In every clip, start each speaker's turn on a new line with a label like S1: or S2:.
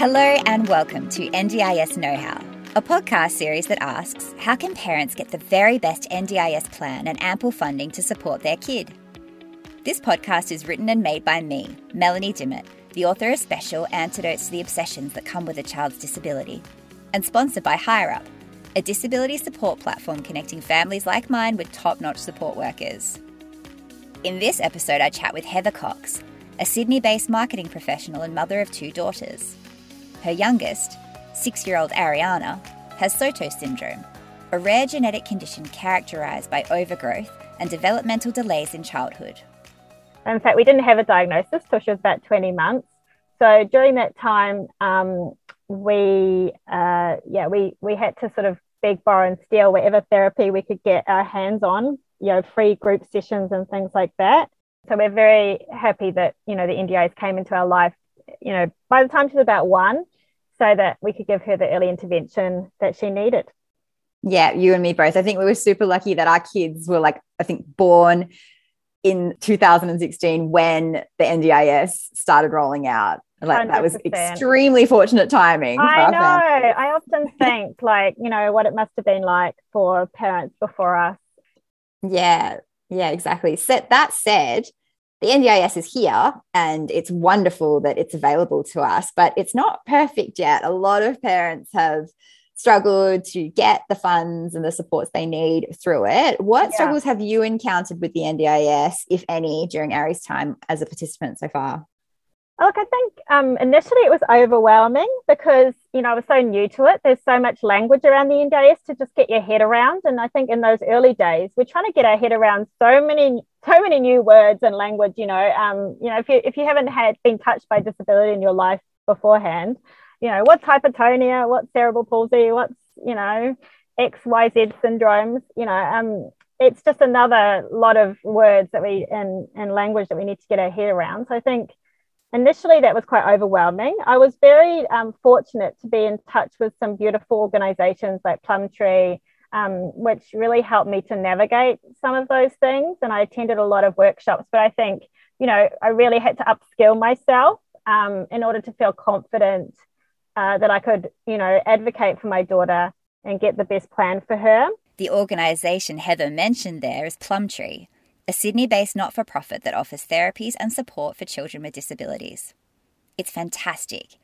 S1: Hello and welcome to NDIS Know How, a podcast series that asks how can parents get the very best NDIS plan and ample funding to support their kid? This podcast is written and made by me, Melanie Dimmitt, the author of Special Antidotes to the Obsessions That Come with a Child's Disability, and sponsored by HireUp, a disability support platform connecting families like mine with top notch support workers. In this episode, I chat with Heather Cox, a Sydney based marketing professional and mother of two daughters. Her youngest, six year old Ariana, has Sotos syndrome, a rare genetic condition characterized by overgrowth and developmental delays in childhood.
S2: In fact, we didn't have a diagnosis till she was about 20 months. So during that time, um, we, uh, yeah, we, we had to sort of beg, borrow, and steal whatever therapy we could get our hands on, you know, free group sessions and things like that. So we're very happy that, you know, the NDIS came into our life, you know, by the time she was about one, so that we could give her the early intervention that she needed.
S1: Yeah, you and me both. I think we were super lucky that our kids were like, I think, born in 2016 when the NDIS started rolling out. Like 100%. that was extremely fortunate timing.
S2: I know. I often think like, you know, what it must have been like for parents before us.
S1: Yeah, yeah, exactly. So that said, the NDIS is here and it's wonderful that it's available to us, but it's not perfect yet. A lot of parents have struggled to get the funds and the supports they need through it. What yeah. struggles have you encountered with the NDIS, if any, during Ari's time as a participant so far?
S2: Look, I think um, initially it was overwhelming because you know I was so new to it. There's so much language around the NDIS to just get your head around, and I think in those early days we're trying to get our head around so many so many new words and language. You know, um, you know if you if you haven't had been touched by disability in your life beforehand, you know what's hypotonia, what's cerebral palsy, what's you know X Y Z syndromes. You know, um, it's just another lot of words that we and and language that we need to get our head around. So I think initially that was quite overwhelming. I was very um, fortunate to be in touch with some beautiful organizations like Plumtree, um, which really helped me to navigate some of those things. And I attended a lot of workshops, but I think, you know, I really had to upskill myself um, in order to feel confident uh, that I could, you know, advocate for my daughter and get the best plan for her.
S1: The organisation Heather mentioned there is Plumtree a Sydney based not for profit that offers therapies and support for children with disabilities. It's fantastic,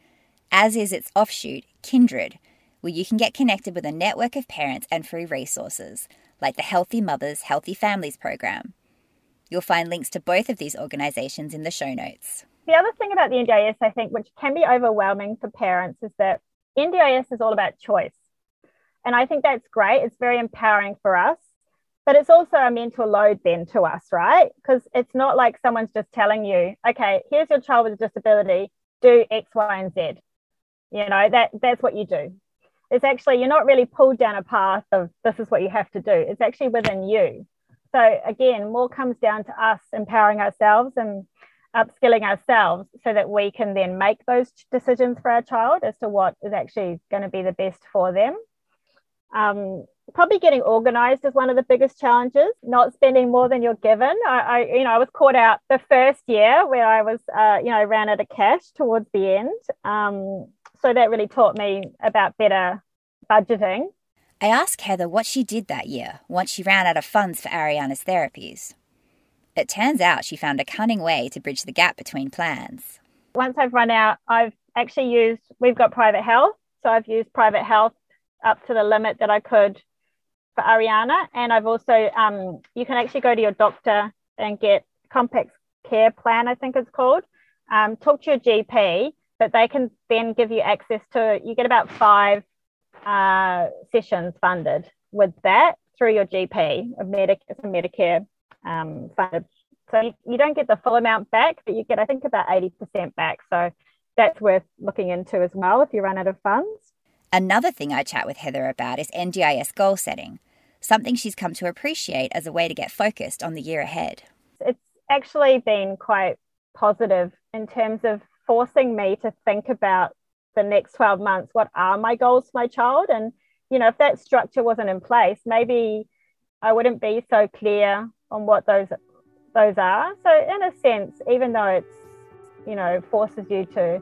S1: as is its offshoot, Kindred, where you can get connected with a network of parents and free resources, like the Healthy Mothers, Healthy Families program. You'll find links to both of these organisations in the show notes.
S2: The other thing about the NDIS, I think, which can be overwhelming for parents, is that NDIS is all about choice. And I think that's great. It's very empowering for us but it's also a mental load then to us, right? Because it's not like someone's just telling you, okay, here's your child with a disability, do X, Y, and Z. You know, that that's what you do. It's actually you're not really pulled down a path of this is what you have to do. It's actually within you. So again, more comes down to us empowering ourselves and upskilling ourselves so that we can then make those decisions for our child as to what is actually going to be the best for them. Um, probably getting organized is one of the biggest challenges not spending more than you're given. I, I, you know i was caught out the first year where i was uh, you know ran out of cash towards the end. Um, so that really taught me about better budgeting.
S1: I asked heather what she did that year once she ran out of funds for ariana's therapies. It turns out she found a cunning way to bridge the gap between plans.
S2: Once i've run out i've actually used we've got private health. So i've used private health up to the limit that i could for Ariana. And I've also, um, you can actually go to your doctor and get complex care plan, I think it's called. Um, talk to your GP, but they can then give you access to, you get about five uh, sessions funded with that through your GP, a Medic, it's a Medicare um, funded. So you don't get the full amount back, but you get, I think, about 80% back. So that's worth looking into as well if you run out of funds.
S1: Another thing I chat with Heather about is NDIS goal setting something she's come to appreciate as a way to get focused on the year ahead.
S2: It's actually been quite positive in terms of forcing me to think about the next 12 months. What are my goals for my child? And you know if that structure wasn't in place maybe i wouldn't be so clear on what those those are. So in a sense even though it's you know forces you to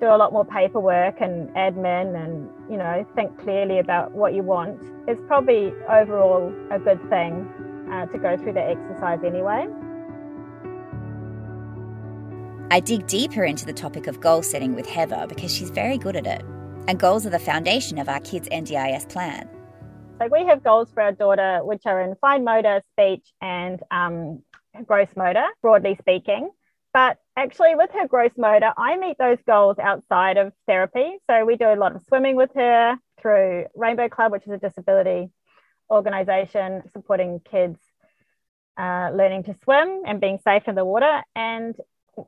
S2: do a lot more paperwork and admin and you know think clearly about what you want it's probably overall a good thing uh, to go through the exercise anyway
S1: I dig deeper into the topic of goal setting with Heather because she's very good at it. And goals are the foundation of our kids' NDIS plan.
S2: So we have goals for our daughter, which are in fine motor, speech, and um, gross motor, broadly speaking. But actually, with her gross motor, I meet those goals outside of therapy. So we do a lot of swimming with her through Rainbow Club, which is a disability organization supporting kids uh, learning to swim and being safe in the water. And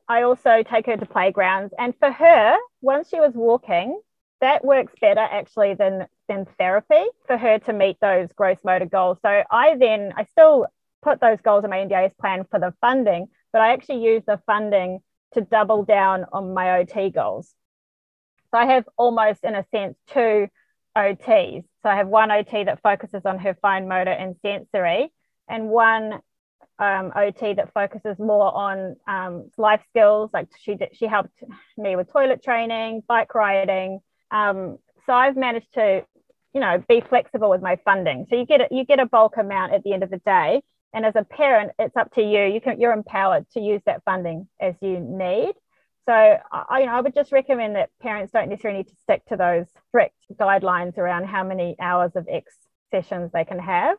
S2: I also take her to playgrounds. And for her, once she was walking, that works better actually than than therapy for her to meet those gross motor goals. So I then I still put those goals in my NDIS plan for the funding, but I actually use the funding to double down on my OT goals. So I have almost, in a sense, two OTs. So I have one OT that focuses on her fine motor and sensory, and one um, OT that focuses more on um, life skills. Like she did, she helped me with toilet training, bike riding. Um, so I've managed to, you know, be flexible with my funding. So you get a, you get a bulk amount at the end of the day, and as a parent, it's up to you. You can you're empowered to use that funding as you need. So I, you know, I would just recommend that parents don't necessarily need to stick to those strict guidelines around how many hours of X sessions they can have.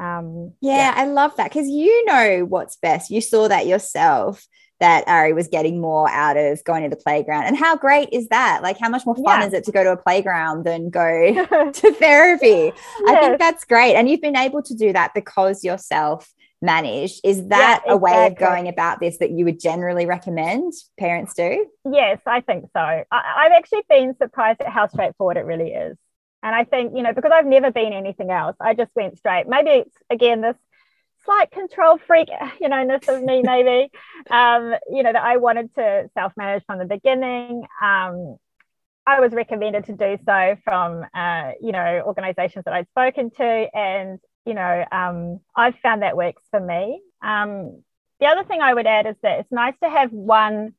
S3: Um, yeah, yeah, I love that because you know what's best. You saw that yourself that Ari was getting more out of going to the playground. And how great is that? Like, how much more fun yeah. is it to go to a playground than go to therapy? Yes. I think that's great. And you've been able to do that because yourself managed. Is that yeah, exactly. a way of going about this that you would generally recommend parents do?
S2: Yes, I think so. I, I've actually been surprised at how straightforward it really is. And I think, you know, because I've never been anything else, I just went straight. Maybe it's again this slight control freak, you know, ness of me, maybe, um, you know, that I wanted to self manage from the beginning. Um, I was recommended to do so from, uh, you know, organizations that I'd spoken to. And, you know, um, I've found that works for me. Um, the other thing I would add is that it's nice to have one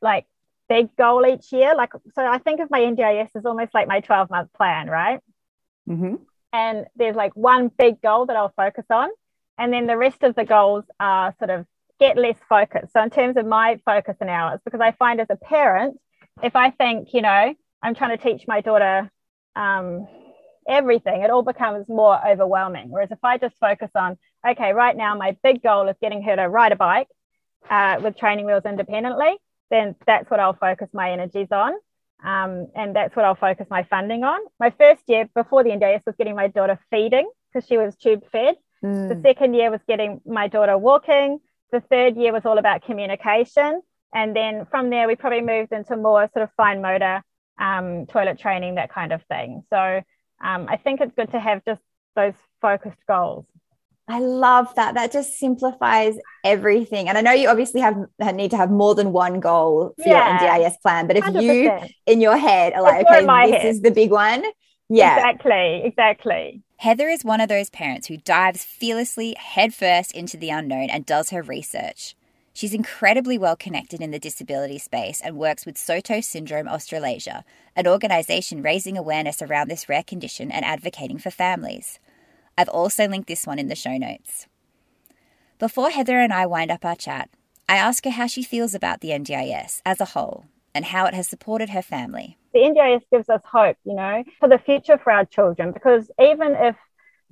S2: like big goal each year. Like, so I think of my NDIS as almost like my 12 month plan, right?
S3: Mm-hmm.
S2: And there's like one big goal that I'll focus on. And then the rest of the goals are sort of get less focused. So, in terms of my focus and hours, because I find as a parent, if I think, you know, I'm trying to teach my daughter um, everything, it all becomes more overwhelming. Whereas if I just focus on, okay, right now my big goal is getting her to ride a bike uh, with training wheels independently, then that's what I'll focus my energies on. Um, and that's what I'll focus my funding on. My first year before the NDIS was getting my daughter feeding because she was tube fed. Mm. The second year was getting my daughter walking. The third year was all about communication. And then from there, we probably moved into more sort of fine motor, um, toilet training, that kind of thing. So um, I think it's good to have just those focused goals.
S3: I love that. That just simplifies everything. And I know you obviously have need to have more than one goal for yeah, your NDIS plan, but if 100%. you in your head are like, okay, this head. is the big one. Yeah.
S2: Exactly. Exactly.
S1: Heather is one of those parents who dives fearlessly headfirst into the unknown and does her research. She's incredibly well connected in the disability space and works with Sotos Syndrome Australasia, an organisation raising awareness around this rare condition and advocating for families. I've also linked this one in the show notes. Before Heather and I wind up our chat, I ask her how she feels about the NDIS as a whole and how it has supported her family.
S2: The NDIS gives us hope, you know, for the future for our children. Because even if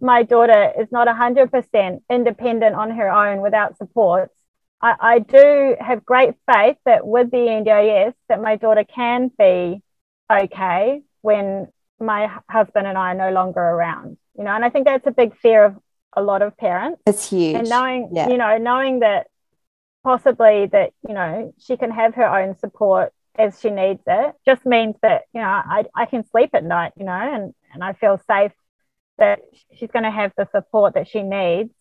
S2: my daughter is not 100% independent on her own without supports, I, I do have great faith that with the NDIS that my daughter can be okay when my husband and I are no longer around you know. And i think that's a big fear of a lot of parents.
S3: It's huge.
S2: And knowing yeah. you know knowing that possibly that you know she can have her own support as she needs it just means that you know i, I can sleep at night you know and, and i feel safe that she's going to have the support that she needs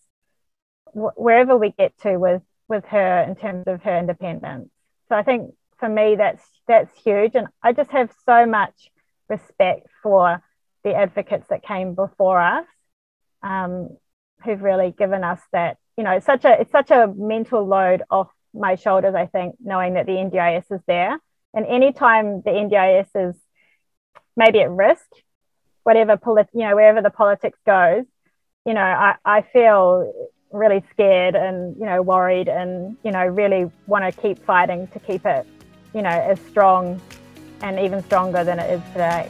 S2: wh- wherever we get to with with her in terms of her independence. So i think for me that's that's huge and i just have so much respect for the advocates that came before us um, who've really given us that you know it's such a it's such a mental load off my shoulders i think knowing that the ndis is there And anytime the NDIS is maybe at risk, whatever polit- you know, wherever the politics goes, you know, I, I feel really scared and you know worried and you know really want to keep fighting to keep it you know as strong and even stronger than it is today.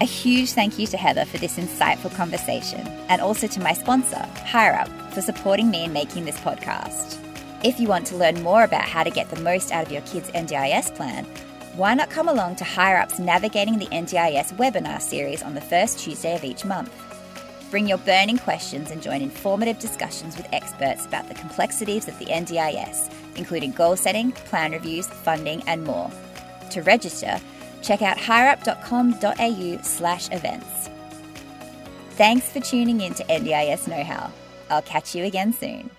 S1: A huge thank you to Heather for this insightful conversation, and also to my sponsor, HireUp, for supporting me in making this podcast. If you want to learn more about how to get the most out of your kids' NDIS plan, why not come along to HireUp's Navigating the NDIS webinar series on the first Tuesday of each month? Bring your burning questions and join informative discussions with experts about the complexities of the NDIS, including goal setting, plan reviews, funding, and more. To register, check out hireup.com.au slash events. Thanks for tuning in to NDIS Know How. I'll catch you again soon.